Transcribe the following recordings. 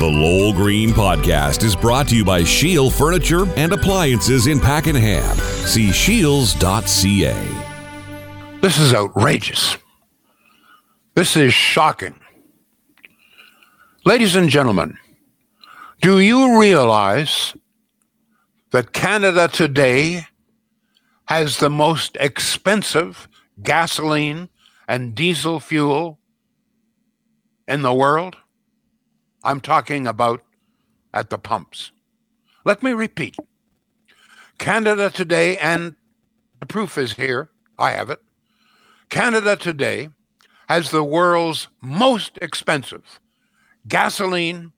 The Lowell Green Podcast is brought to you by Shield Furniture and Appliances in Pakenham. See shields.ca. This is outrageous. This is shocking. Ladies and gentlemen, do you realize that Canada today has the most expensive gasoline and diesel fuel in the world? I'm talking about at the pumps. Let me repeat Canada today, and the proof is here, I have it. Canada today has the world's most expensive gasoline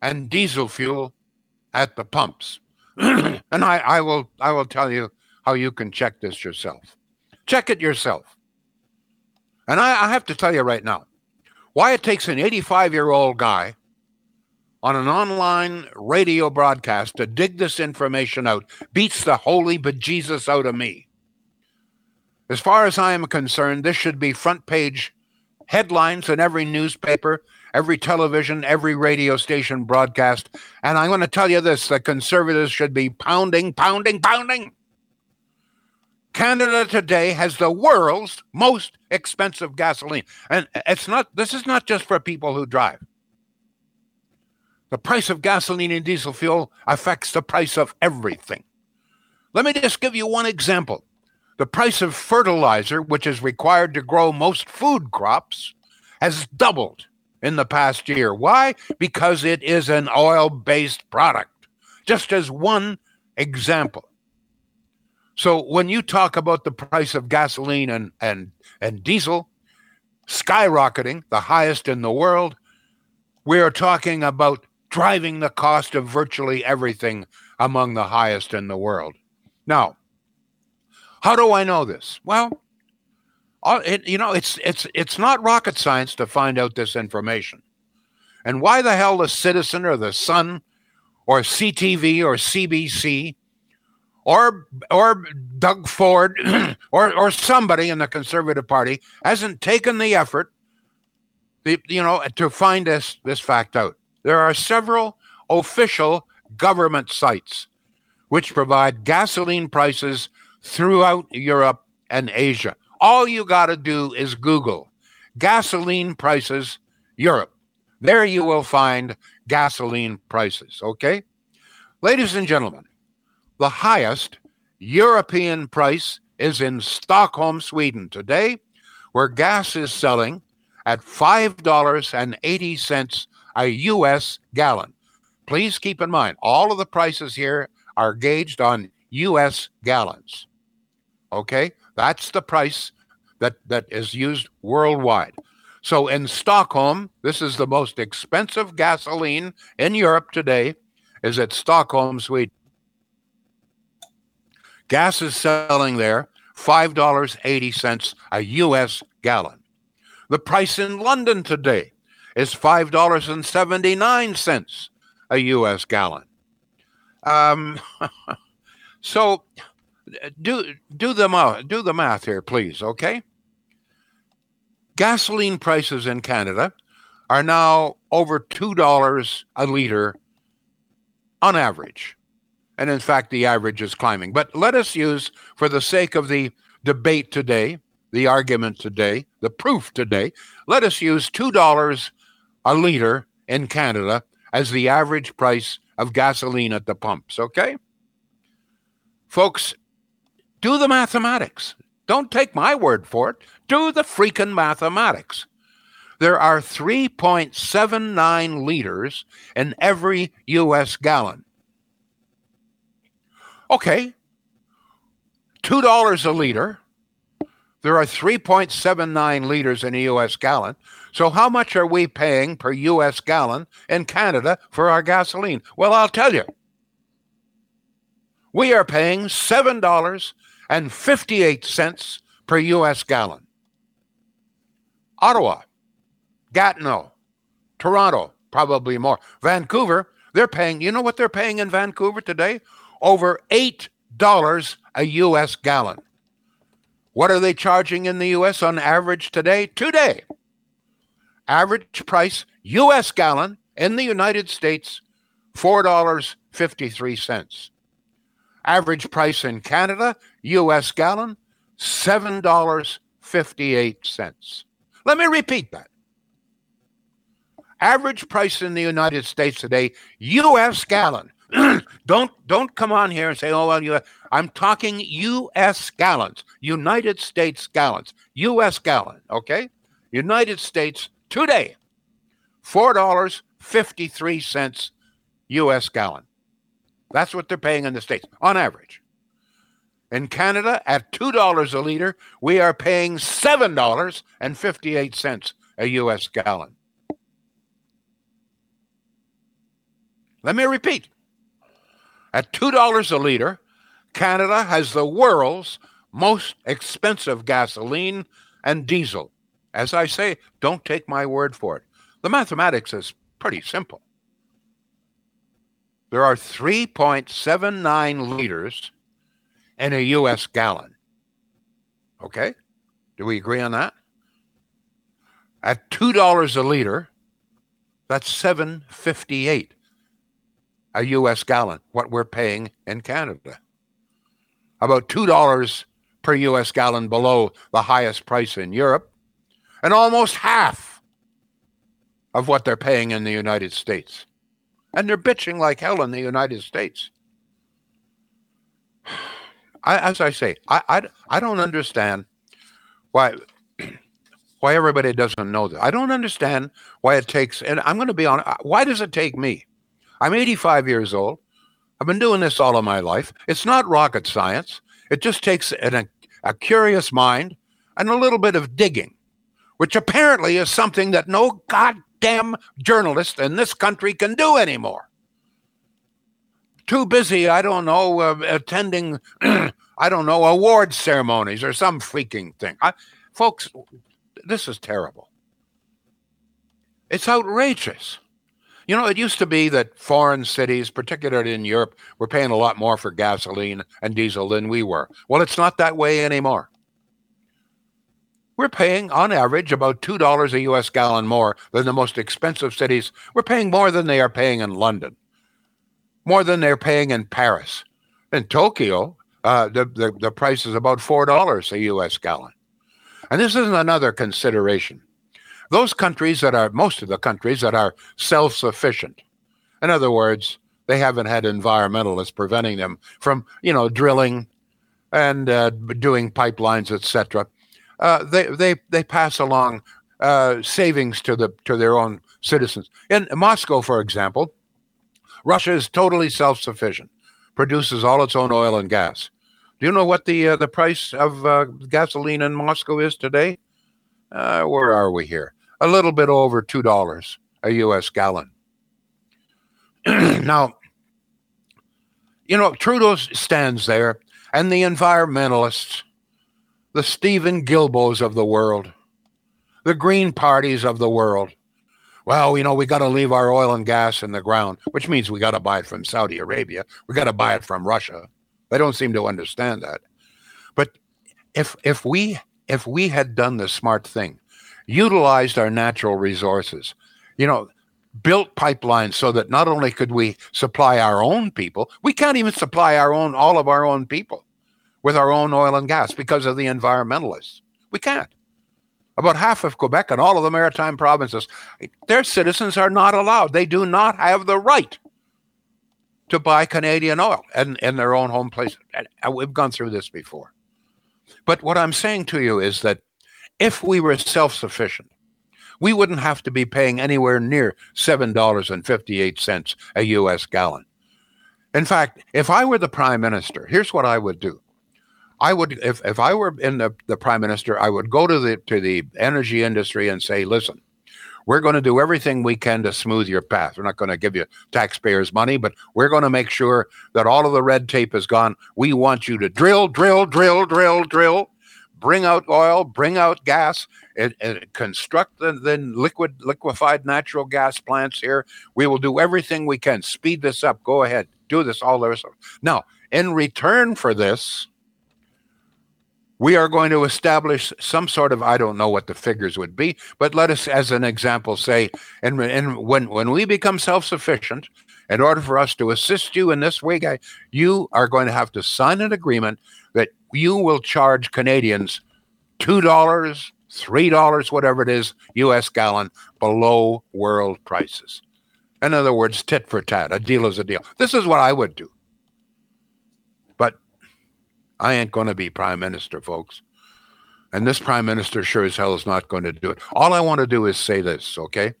and diesel fuel at the pumps. and I, I will I will tell you how you can check this yourself. Check it yourself. And I, I have to tell you right now, why it takes an 85 year old guy on an online radio broadcast to dig this information out beats the holy bejesus out of me. As far as I am concerned, this should be front page headlines in every newspaper, every television, every radio station broadcast. And I'm going to tell you this the conservatives should be pounding, pounding, pounding. Canada today has the world's most expensive gasoline. And it's not, this is not just for people who drive. The price of gasoline and diesel fuel affects the price of everything. Let me just give you one example. The price of fertilizer, which is required to grow most food crops, has doubled in the past year. Why? Because it is an oil based product, just as one example. So when you talk about the price of gasoline and, and, and diesel skyrocketing, the highest in the world, we are talking about driving the cost of virtually everything among the highest in the world. Now, how do I know this? Well, it, you know, it's it's it's not rocket science to find out this information. And why the hell the Citizen or the Sun or CTV or CBC or or Doug Ford or or somebody in the Conservative Party hasn't taken the effort, you know, to find this this fact out. There are several official government sites which provide gasoline prices throughout Europe and Asia. All you got to do is Google gasoline prices Europe. There you will find gasoline prices, okay? Ladies and gentlemen, the highest European price is in Stockholm, Sweden today, where gas is selling at $5.80 a U.S. gallon. Please keep in mind, all of the prices here are gauged on U.S. gallons. Okay, that's the price that, that is used worldwide. So in Stockholm, this is the most expensive gasoline in Europe today, is at Stockholm, Sweden. Gas is selling there $5.80 a U.S. gallon. The price in London today is $5.79 a U.S. gallon. Um, so do do the math, do the math here, please. Okay. Gasoline prices in Canada are now over two dollars a liter on average, and in fact, the average is climbing. But let us use, for the sake of the debate today, the argument today, the proof today, let us use two dollars a liter in Canada as the average price of gasoline at the pumps, okay? Folks, do the mathematics. Don't take my word for it. Do the freaking mathematics. There are 3.79 liters in every U.S. gallon. Okay, $2 a liter. There are 3.79 liters in a U.S. gallon. So, how much are we paying per US gallon in Canada for our gasoline? Well, I'll tell you. We are paying $7.58 per US gallon. Ottawa, Gatineau, Toronto, probably more. Vancouver, they're paying, you know what they're paying in Vancouver today? Over $8 a US gallon. What are they charging in the US on average today? Today, average price US gallon in the United States, $4.53. Average price in Canada, US gallon, $7.58. Let me repeat that. Average price in the United States today, US gallon. don't don't come on here and say, "Oh well, you." I'm talking U.S. gallons, United States gallons, U.S. gallon. Okay, United States today, four dollars fifty three cents U.S. gallon. That's what they're paying in the states on average. In Canada, at $2 a liter, we are paying $7.58 a U.S. gallon. Let me repeat. At $2 a liter, Canada has the world's most expensive gasoline and diesel. As I say, don't take my word for it. The mathematics is pretty simple. There are 3.79 liters in a U.S. gallon. Okay? Do we agree on that? At $2 a liter, that's 758 a U.S. gallon, what we're paying in Canada. About $2 per U.S. gallon below the highest price in Europe, and almost half of what they're paying in the United States. And they're bitching like hell in the United States. I, as I say, I, I, I don't understand why why everybody doesn't know that. I don't understand why it takes, and I'm going to be on. Why does it take me? I'm 85 years old. I've been doing this all of my life. It's not rocket science. It just takes an, a, a curious mind and a little bit of digging, which apparently is something that no goddamn journalist in this country can do anymore. Too busy, I don't know, uh, attending, I don't know, award ceremonies or some freaking thing. I, folks, this is terrible. It's outrageous. You know, it used to be that foreign cities, particularly in Europe, were paying a lot more for gasoline and diesel than we were. Well, it's not that way anymore. We're paying, on average, about $2 a US gallon more than the most expensive cities. We're paying more than they are paying in London, more than they're paying in Paris. In Tokyo, uh, the, the, the price is about $4 a US gallon. And this isn't another consideration those countries that are most of the countries that are self-sufficient. In other words they haven't had environmentalists preventing them from you know drilling and uh, doing pipelines etc uh, they they they pass along uh, savings to the to their own citizens. In moscow for example russia is totally self-sufficient produces all its own oil and gas. Do you know what the uh, the price of uh, gasoline in moscow is today? Uh, where are we here a little bit over $2 a US gallon. now, you know, Trudeau stands there and the environmentalists, the Stephen Guilbeault of the world, the Green parties of the world. Well, you know, we got to leave our oil and gas in the ground, which means we got to buy it from Saudi Arabia. We got to buy it from Russia. They don't seem to understand that. But if if we if we had done the smart thing, utilized our natural resources. You know, built pipelines so that not only could we supply our own people, we can't even supply our own all of our own people with our own oil and gas because of the environmentalists. We can't. About half of Quebec and all of the maritime provinces, their citizens are not allowed. They do not have the right to buy Canadian oil in, in their own home place. We've gone through this before. But what I'm saying to you is that if we were self sufficient, we wouldn't have to be paying anywhere near $7.58 a US gallon. In fact, if I were the prime minister, here's what I would do. I would if, if I were in the, the prime minister, I would go to the to the energy industry and say, listen, we're going to do everything we can to smooth your path. We're not going to give you taxpayers' money, but we're going to make sure that all of the red tape is gone. We want you to drill, drill, drill, drill, drill, bring out oil, bring out gas, and, and construct the, the liquid liquefied natural gas plants here. We will do everything we can. Speed this up. Go ahead. Do this all the rest. Now, in return for this, we are going to establish some sort of I don't know what the figures would be, but let us, as an example, say, and, and when when we become self sufficient, in order for us to assist you in this way, you are going to have to sign an agreement you will charge Canadians two dollars, three dollars, whatever it is, U.S. gallon below world prices. In other words, tit for tat. A deal is a deal. This is what I would do. But I ain't going to be prime minister, folks. And this prime minister sure as hell is not going to do it. All I want to do is say this, okay?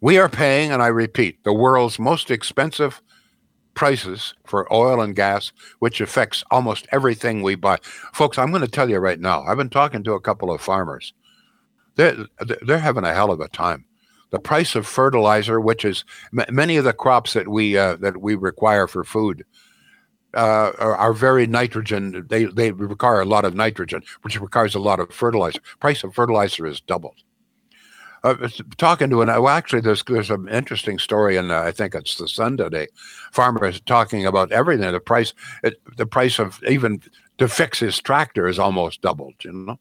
We are paying, and I repeat, the world's most expensive prices for oil and gas, which affects almost everything we buy. Folks, I'm going to tell you right now, I've been talking to a couple of farmers. They're, they're having a hell of a time. The price of fertilizer, which is m- many of the crops that we uh, that we require for food, uh, are, are, very nitrogen. They they require a lot of nitrogen, which requires a lot of fertilizer. Price of fertilizer is doubled uh, talking to an well, actually, there's there's an interesting story, in and I think it's the Sun today. Farmer is talking about everything. The price, it, the price of even to fix his tractor is almost doubled. You know,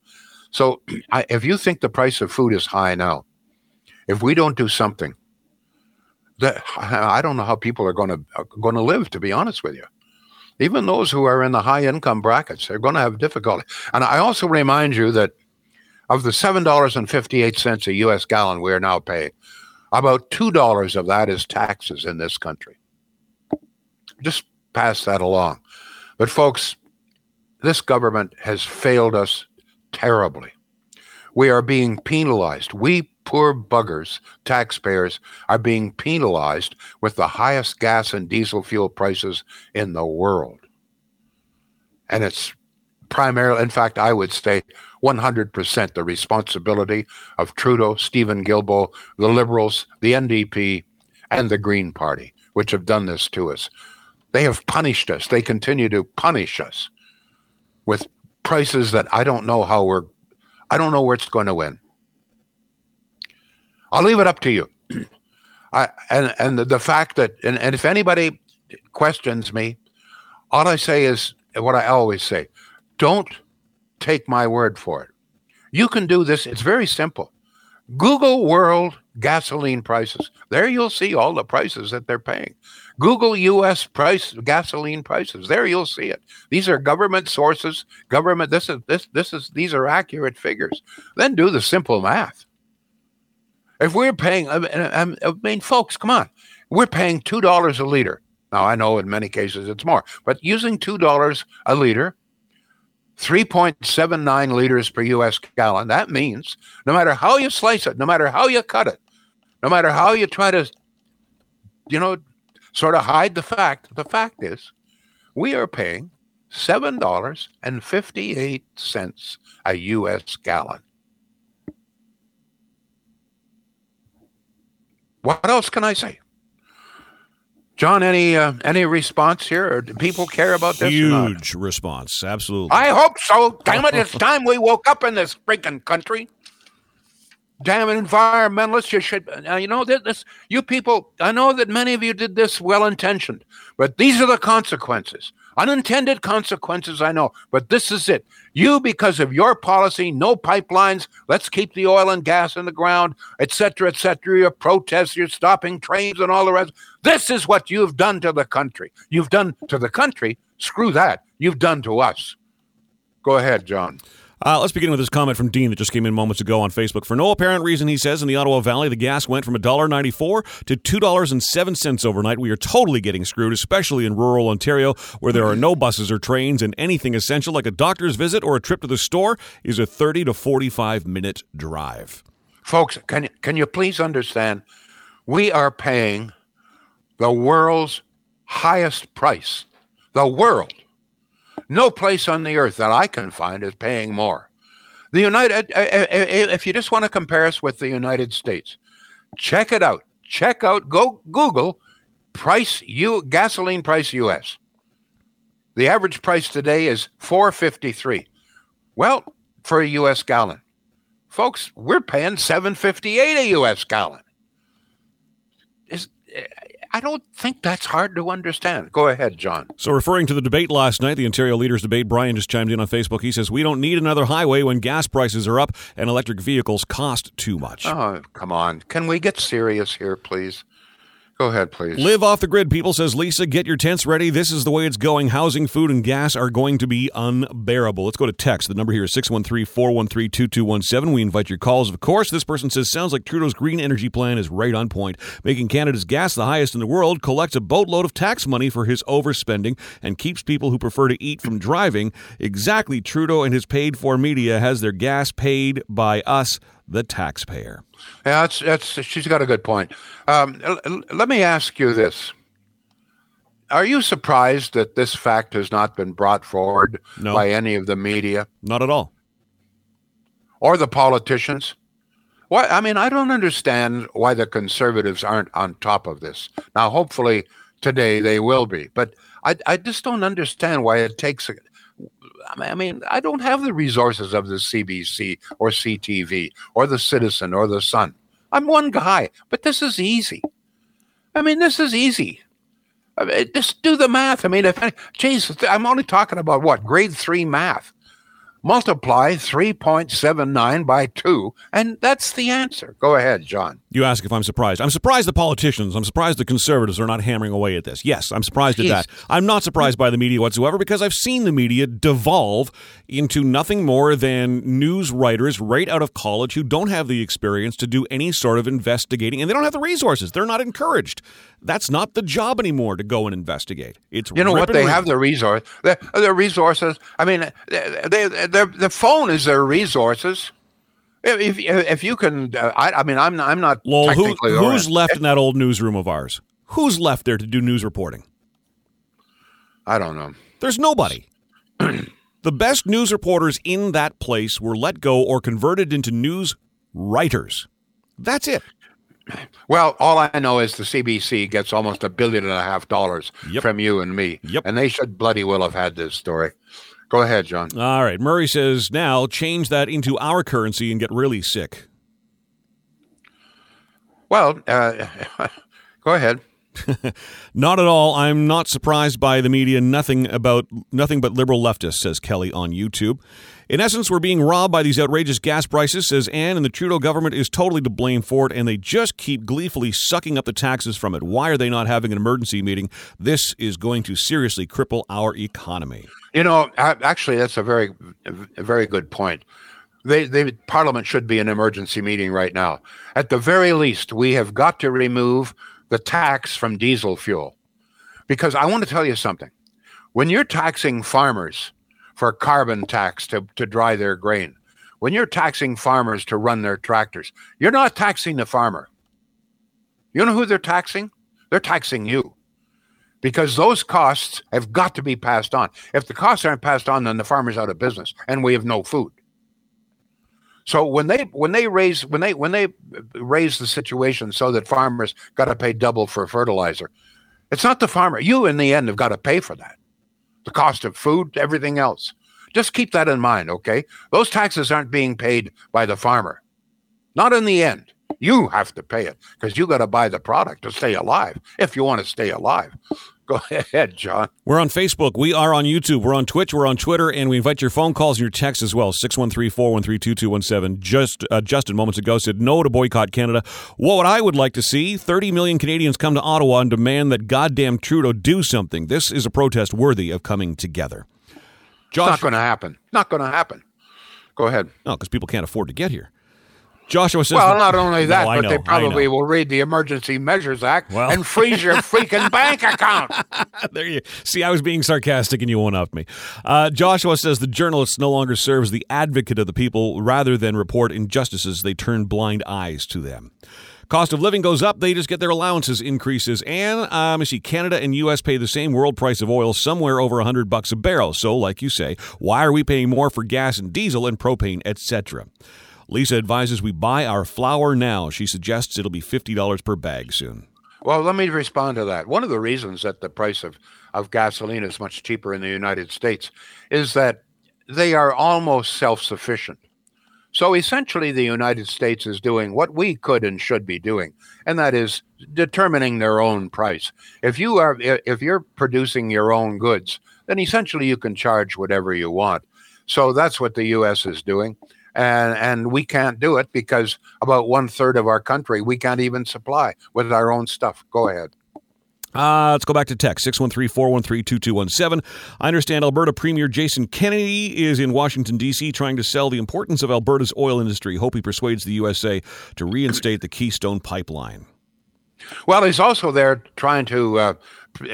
so I, if you think the price of food is high now, if we don't do something, that I don't know how people are going to going to live. To be honest with you, even those who are in the high income brackets, they're going to have difficulty. And I also remind you that of the $7.58 a US gallon we are now paying, about $2 of that is taxes in this country. Just pass that along. But, folks, this government has failed us terribly. We are being penalized. We poor buggers, taxpayers, are being penalized with the highest gas and diesel fuel prices in the world. And it's primarily, in fact, I would say 100% the responsibility of Trudeau, Stephen Guilbeault, the Liberals, the NDP, and the Green Party, which have done this to us. They have punished us. They continue to punish us with prices that I don't know how we're, I don't know where it's going to win. I'll leave it up to you. I, and and the, the fact that, and, and if anybody questions me, all I say is what I always say don't take my word for it. You can do this. It's very simple. Google world gasoline prices. There you'll see all the prices that they're paying. Google US price gasoline prices. There you'll see it. These are government sources. Government this is this this is these are accurate figures. Then do the simple math. If we're paying I mean folks, come on. We're paying $2 a liter. Now I know in many cases it's more, but using $2 a liter 3.79 liters per US gallon. That means no matter how you slice it, no matter how you cut it, no matter how you try to, you know, sort of hide the fact, the fact is we are paying $7.58 a US gallon. What else can I say? John, any uh, any response here, or do people care about this? Huge response, absolutely. I hope so. Damn it! It's time we woke up in this freaking country. Damn it, environmentalists! You should, uh, you know, this. You people, I know that many of you did this well intentioned, but these are the consequences. Unintended consequences, I know, but this is it. You, because of your policy, no pipelines, let's keep the oil and gas in the ground, etc., etc. Your protests, you're stopping trains, and all the rest. This is what you've done to the country. You've done to the country. Screw that. You've done to us. Go ahead, John. Uh, let's begin with this comment from Dean that just came in moments ago on Facebook. For no apparent reason, he says, in the Ottawa Valley, the gas went from $1.94 to $2.07 overnight. We are totally getting screwed, especially in rural Ontario, where there are no buses or trains, and anything essential like a doctor's visit or a trip to the store is a 30 to 45 minute drive. Folks, can, can you please understand? We are paying the world's highest price. The world no place on the earth that I can find is paying more. The United, uh, uh, uh, if you just want to compare us with the United States, check it out. Check out, go Google price U gasoline price US. The average price today is 453. Well, for a US gallon. Folks, we're paying 758 a US gallon. Is I don't think that's hard to understand. Go ahead, John. So, referring to the debate last night, the Ontario Leaders debate, Brian just chimed in on Facebook. He says, We don't need another highway when gas prices are up and electric vehicles cost too much. Oh, come on. Can we get serious here, please? Go ahead, please. Live off the grid, people, says Lisa. Get your tents ready. This is the way it's going. Housing, food, and gas are going to be unbearable. Let's go to text. The number here is 613 413 2217. We invite your calls, of course. This person says, Sounds like Trudeau's green energy plan is right on point. Making Canada's gas the highest in the world, collects a boatload of tax money for his overspending, and keeps people who prefer to eat from driving. Exactly. Trudeau and his paid for media has their gas paid by us, the taxpayer. Yeah, that's, that's, she's got a good point. Um, let me ask you this. Are you surprised that this fact has not been brought forward No. by any of the media Not at all. or the politicians? Why? I mean, I don't understand why the conservatives aren't on top of this. Now, hopefully today they will be, but I, I just don't understand why it takes. I mean- I don't have the resources of the CBC or CTV or the Citizen or the Sun. I'm one guy, but this is easy. I mean, this is easy. I mean, just do the math. I mean, if Jesus, I'm only talking about what grade three math. Multiply 3.79 by 2, and that's the answer. Go ahead, John. You ask if I'm surprised. I'm surprised the politicians, I'm surprised the conservatives are not hammering away at this. Yes, I'm surprised at that. I'm not surprised by the media whatsoever because I've seen the media devolve into nothing more than news writers right out of college who don't have the experience to do any sort of investigating and they don't have the resources. They're not encouraged. That's not the job anymore to go and investigate. It's You know what? They have the resource. The, the resources. I mean, they, they, their- the phone is their resources. If if, you can, uh, I, I mean, I'm not, I'm not who, who's left in that old newsroom of ours? Who's left there to do news reporting? I don't know. There's nobody. the best news reporters in that place were let go or converted into news writers. That's it. Well, all I know is the CBC gets almost a billion and a half dollars Yep. from you and me, Yep. and they should bloody well have had this story. Go ahead, John. All right. Murray says now change that into our currency and get really sick. Well, uh, go ahead. Not at all. I'm not surprised by the media. Nothing about nothing but liberal leftists, says Kelly on YouTube. In essence, we're being robbed by these outrageous gas prices, says Anne, and the Trudeau government is totally to blame for it, and they just keep gleefully sucking up the taxes from it. Why are they not having an emergency meeting? This is going to seriously cripple our economy. You know, actually, that's a very, a very good point. They, they, Parliament should be an emergency meeting right now. At the very least, we have got to remove the tax from diesel fuel, because I want to tell you something. When you're taxing farmers for a carbon tax to, to dry their grain, when you're taxing farmers to run their tractors, you're not taxing the farmer. You know who they're taxing? They're taxing you because those costs have got to be passed on. If the costs aren't passed on, then the farmer's out of business and we have no food. So when they when they raise when they when they raise the situation so that farmers got to pay double for fertilizer, it's not the farmer. You in the end have got to pay for that. The cost of food, everything else. Just keep that in mind, okay? Those taxes aren't being paid by the farmer. Not in the end. You have to pay it because you got to buy the product to stay alive if you want to stay alive. Go ahead, John. We're on Facebook. We are on YouTube. We're on Twitch. We're on Twitter. And we invite your phone calls and your texts as well. 613 413 2217. Just uh, Justin moments ago said no to boycott Canada. What would I would like to see 30 million Canadians come to Ottawa and demand that goddamn Trudeau do something. This is a protest worthy of coming together. It's not going to happen. Not going to happen. Go ahead. no, because people can't afford to get here. Joshua says, Well, not only that, No, but know, they probably will read the Emergency Measures Act Well. and freeze your freaking bank account. there you see. I was being sarcastic, and you won't up me. Uh, Joshua says the journalists no longer serves the advocate of the people, rather than report injustices. They turn blind eyes to them. Cost of living goes up. They just get their allowances increases. And um, you see, Canada and U.S. pay the same world price of oil, somewhere over hundred bucks a barrel. So, like you say, why are we paying more for gas and diesel and propane, etc.? Lisa advises we buy our flour now. She suggests it'll be fifty dollars per bag soon. Well, let me respond to that. One of the reasons that the price of, of gasoline is much cheaper in the United States is that they are almost self sufficient. So essentially, the United States is doing what we could and should be doing, and that is determining their own price. If you are, if you're producing your own goods, then essentially you can charge whatever you want. So that's what the U.S. is doing, and and we can't do it because about one third of our country we can't even supply with our own stuff. Go ahead. Uh, let's go back to text 613 413 2217. I understand Alberta Premier Jason Kenney is in Washington, D.C., trying to sell the importance of Alberta's oil industry. Hope he persuades the USA to reinstate the Keystone Pipeline. Well, he's also there trying to uh,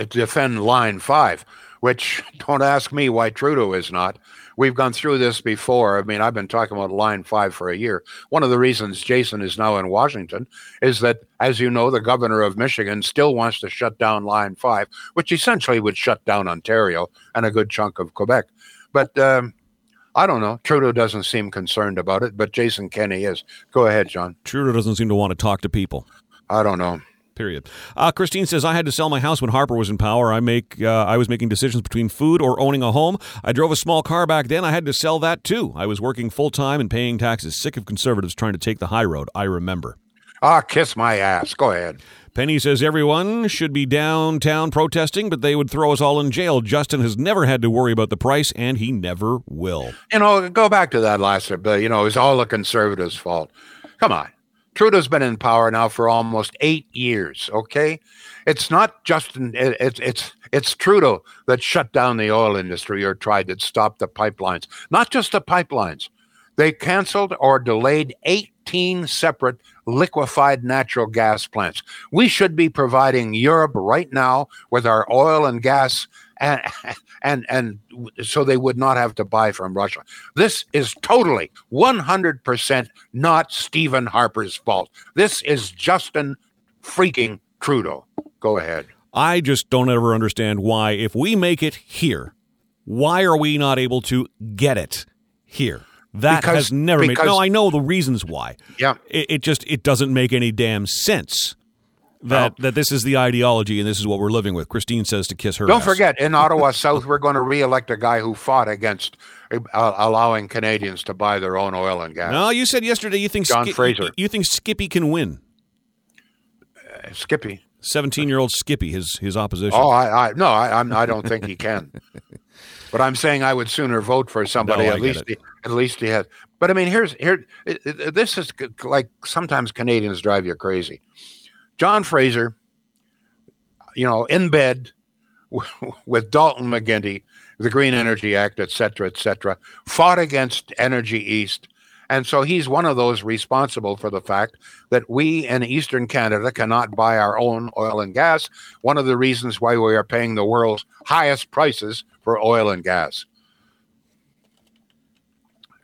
defend Line 5, which don't ask me why Trudeau is not. We've gone through this before. I mean, I've been talking about Line 5 for a year. One of the reasons Jason is now in Washington is that, as you know, the governor of Michigan still wants to shut down Line 5, which essentially would shut down Ontario and a good chunk of Quebec. But um, I don't know. Trudeau doesn't seem concerned about it, but Jason Kenney is. Go ahead, John. Trudeau doesn't seem to want to talk to people. I don't know period. Uh, Christine says I had to sell my house when Harper was in power. I make uh, I was making decisions between food or owning a home. I drove a small car back then. I had to sell that too. I was working full time and paying taxes. Sick of conservatives trying to take the high road. I remember. Ah, kiss my ass. Go ahead. Penny says everyone should be downtown protesting, but they would throw us all in jail. Justin has never had to worry about the price, and he never will. You know, go back to that last bit. But you know, it's all the conservatives' fault. Come on. Trudeau's been in power now for almost eight years. Okay, it's not just it's it's it's Trudeau that shut down the oil industry or tried to stop the pipelines. Not just the pipelines, they canceled or delayed 18 separate liquefied natural gas plants. We should be providing Europe right now with our oil and gas and and and so they would not have to buy from Russia. This is totally 100% not Stephen Harper's fault. This is Justin freaking Trudeau. Go ahead. I just don't ever understand why if we make it here, why are we not able to get it here? That because, has never made. No, I know the reasons why. Yeah, it, it just it doesn't make any damn sense that that this is the ideology and this is what we're living with. Christine says to kiss her. Don't ass. forget, in Ottawa South, we're going to re-elect a guy who fought against uh, allowing Canadians to buy their own oil and gas. No, you said yesterday you think John Fraser. You think Skippy can win? Uh, Skippy. Seventeen-year-old Skippy, his his opposition. Oh, I, I no, I, I'm, I don't think he can. but I'm saying I would sooner vote for somebody no, at least. He, at least he has. But I mean, here's here. It, it, this is like sometimes Canadians drive you crazy. John Fraser, you know, in bed with Dalton McGuinty, the Green Energy Act, et cetera, et cetera, fought against Energy East. And so he's one of those responsible for the fact that we in Eastern Canada cannot buy our own oil and gas. One of the reasons why we are paying the world's highest prices for oil and gas.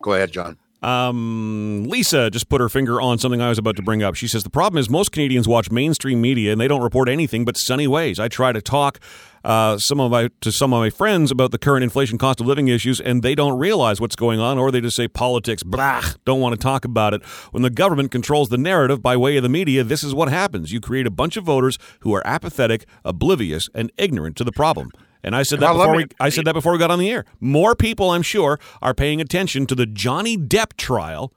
Go ahead, John. Um, Lisa just put her finger on something I was about to bring up. She says the problem is most Canadians watch mainstream media and they don't report anything but sunny ways. I try to talk uh, some of my to some of my friends about the current inflation, cost of living issues, and they don't realize what's going on, or they just say politics, blah, don't want to talk about it. When the government controls the narrative by way of the media, this is what happens. You create a bunch of voters who are apathetic, oblivious, and ignorant to the problem. And I said that before we I said that before we got on the air. More people, I'm sure, are paying attention to the Johnny Depp trial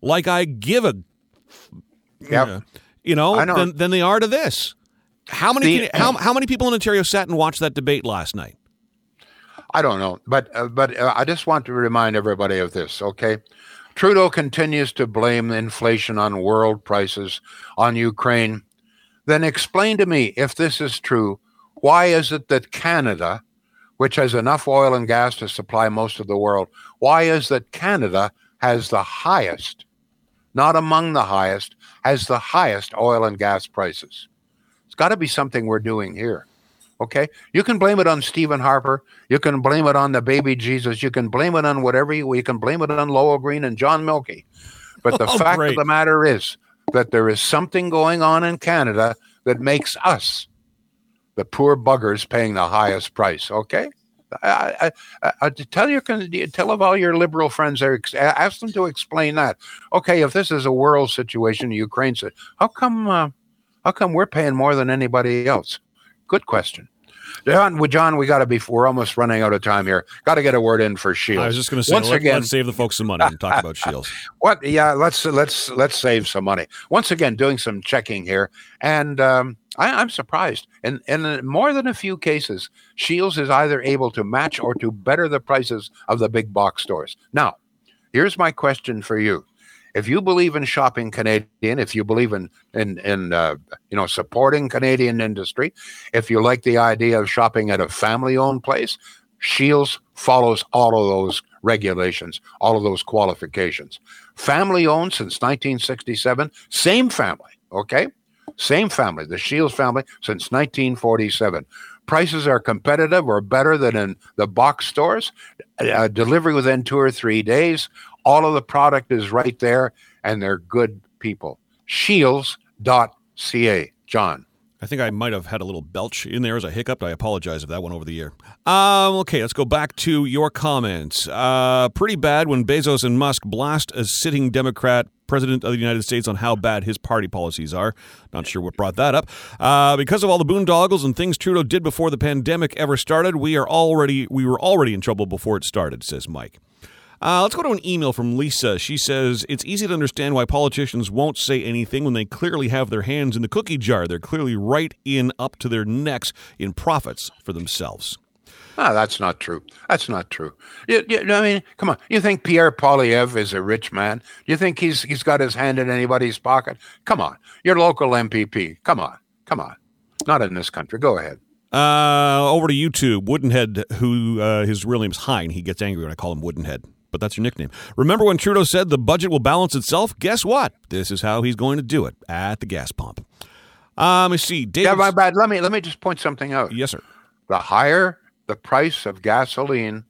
like I give a yep. you know, know. Than, than they are to this. How many the, how, how many people in Ontario sat and watched that debate last night? I don't know, but uh, but uh, I just want to remind everybody of this, okay? Trudeau continues to blame inflation on world prices on Ukraine. Then explain to me if this is true, why is it that Canada, which has enough oil and gas to supply most of the world, why is that Canada has the highest, not among the highest, has the highest oil and gas prices? It's got to be something we're doing here. Okay. You can blame it on Stephen Harper. You can blame it on the baby Jesus. You can blame it on whatever you, you can blame it on Lowell Green and John Milkey. But the oh, fact great. of the matter is that there is something going on in Canada that makes us the poor buggers paying the highest price. Okay, I, I, I, tell your tell of all your liberal friends there. Ask them to explain that. Okay, if this is a world situation, Ukraine said, how come? Uh, how come we're paying more than anybody else? Good question. John, we, John, we got to be. We're almost running out of time here. Got to get a word in for Shields. I was just going to say, Once let, again, us save the folks some money and talk about Shields. What? Yeah, let's let's let's save some money. Once again, doing some checking here, and um, I, I'm surprised. In in more than a few cases, Shields is either able to match or to better the prices of the big box stores. Now, here's my question for you: If you believe in shopping Canadian, if you believe in in in uh, you know supporting Canadian industry, if you like the idea of shopping at a family-owned place, Shields follows all of those regulations, all of those qualifications. Family owned since 1967, same family, okay? Same family, the Shields family since 1947. Prices are competitive or better than in the box stores. Uh, delivery within two or three days. All of the product is right there, and they're good people. Shields.ca. John. I think I might have had a little belch in there as I hiccuped. I apologize if that went over the ear. Um, okay, let's go back to your comments. Uh, pretty bad when Bezos and Musk blast a sitting Democrat president of the United States on how bad his party policies are. Not sure what brought that up. Uh, because of all the boondoggles and things Trudeau did before the pandemic ever started, we are already we were already in trouble before it started. Says Mike. Uh, let's go to an email from Lisa. She says, It's easy to understand why politicians won't say anything when they clearly have their hands in the cookie jar. They're clearly right in up to their necks in profits for themselves. Ah, that's not true. That's not true. You, you, I mean, come on. You think Pierre Poilievre is a rich man? You think he's he's got his hand in anybody's pocket? Come on. Your local MPP. Come on. Come on. Not in this country. Go ahead. Uh, over to YouTube. Woodenhead, who uh, his real name is Hein. He gets angry when I call him Woodenhead but that's your nickname. Remember when Trudeau said the budget will balance itself? Guess what? This is how he's going to do it at the gas pump. Um, let me see. David, Yeah, but, but let me let me just point something out. yes, sir. The higher the price of gasoline,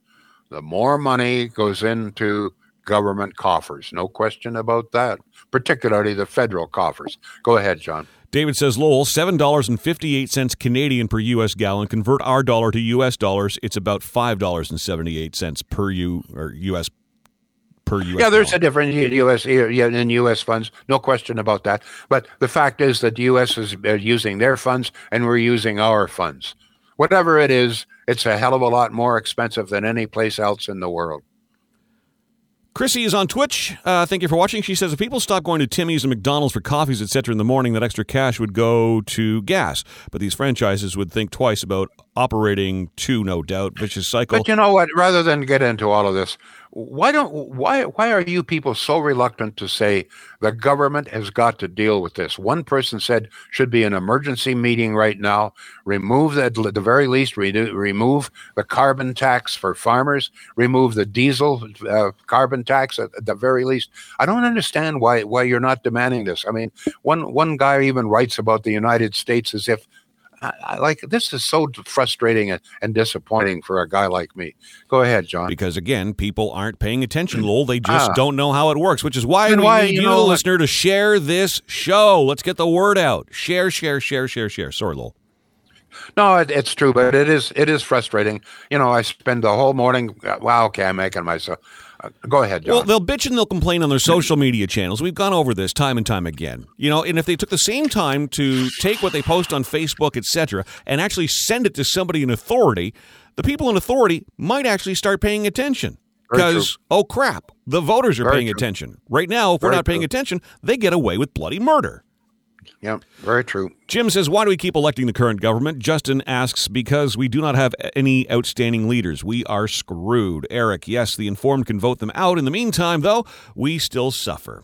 the more money goes into government coffers. No question about that. Particularly the federal coffers. Go ahead, John. David says, Lowell, seven dollars and fifty-eight cents Canadian per U.S. gallon. Convert our dollar to U.S. dollars. It's about five dollars and seventy-eight cents per U or U.S. per U.S. Yeah, there's a difference in U.S. in U.S. funds, no question about that. But the fact is that the U.S. is uh, using their funds and we're using our funds. Whatever it is, it's a hell of a lot more expensive than any place else in the world. Chrissy is on Twitch. Uh, thank you for watching. She says if people stop going to Timmy's and McDonald's for coffees, etc., in the morning, that extra cash would go to gas. But these franchises would think twice about operating two, no doubt, vicious cycle. But you know what? Rather than get into all of this, why don't why why are you people so reluctant to say the government has got to deal with this? One person said should be an emergency meeting right now. Remove that at the very least. Re- remove the carbon tax for farmers. Remove the diesel uh, carbon tax at, at the very least. I don't understand why why you're not demanding this. I mean, one one guy even writes about the United States as if I, I, like this is so frustrating and, and disappointing for a guy like me. Go ahead, John. Because again, people aren't paying attention, Lowell. They just Ah. don't know how it works, which is why we why, need you know the listener, to share this show. Let's get the word out. Share, share, share, share, share. Sorry, Lowell. No, it, it's true, but it is it is frustrating. You know, I spend the whole morning. uh, Wow, okay, I'm making myself. Uh, go ahead, John. Well, they'll bitch and they'll complain on their social media channels. We've gone over this time and time again. You know, and if they took the same time to take what they post on Facebook, etc., and actually send it to somebody in authority, the people in authority might actually start paying attention. Because oh crap, the voters are Very paying true. attention. Right now, if we're not paying true. attention, they get away with bloody murder. Yeah, very true. Jim says, Why do we keep electing the current government? Justin asks, Because we do not have any outstanding leaders. We are screwed. Eric, yes, the informed can vote them out. In the meantime, though, we still suffer.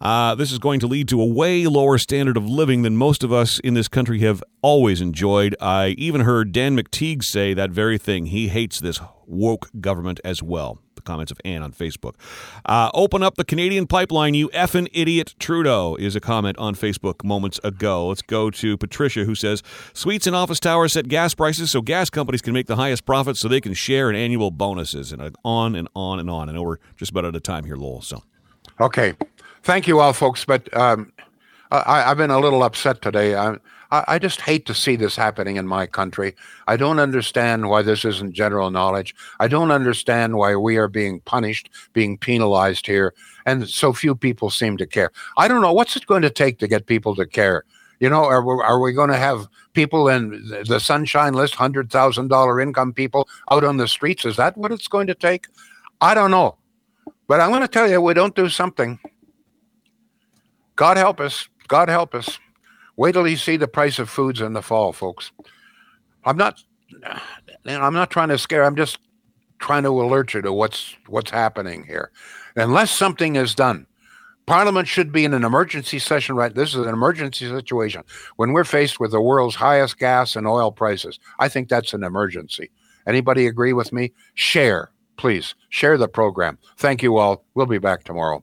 Uh, this is going to lead to a way lower standard of living than most of us in this country have always enjoyed. I even heard Dan McTeague say that very thing. He hates this woke government as well. The comments of Anne on Facebook. Uh, open up the Canadian pipeline, you effing idiot Trudeau, is a comment on Facebook moments ago. Let's go to Patricia, who says Suites and office towers set gas prices so gas companies can make the highest profits so they can share in annual bonuses. And on and on and on. I know we're just about out of time here, Lowell. So. Okay, thank you all, folks. But um, I, I've been a little upset today. I, I I just hate to see this happening in my country. I don't understand why this isn't general knowledge. I don't understand why we are being punished, being penalized here, and so few people seem to care. I don't know what's it going to take to get people to care. You know, are we, are we going to have people in the sunshine list, hundred thousand dollar income people out on the streets? Is that what it's going to take? I don't know, but I'm going to tell you, we don't do something. God help us. God help us. Wait till you see the price of foods in the fall, folks. I'm not. I'm not trying to scare. I'm just trying to alert you to what's what's happening here. Unless something is done, Parliament should be in an emergency session, right? This is an emergency situation when we're faced with the world's highest gas and oil prices. I think that's an emergency. Anybody agree with me? Share, please. Share the program. Thank you all. We'll be back tomorrow.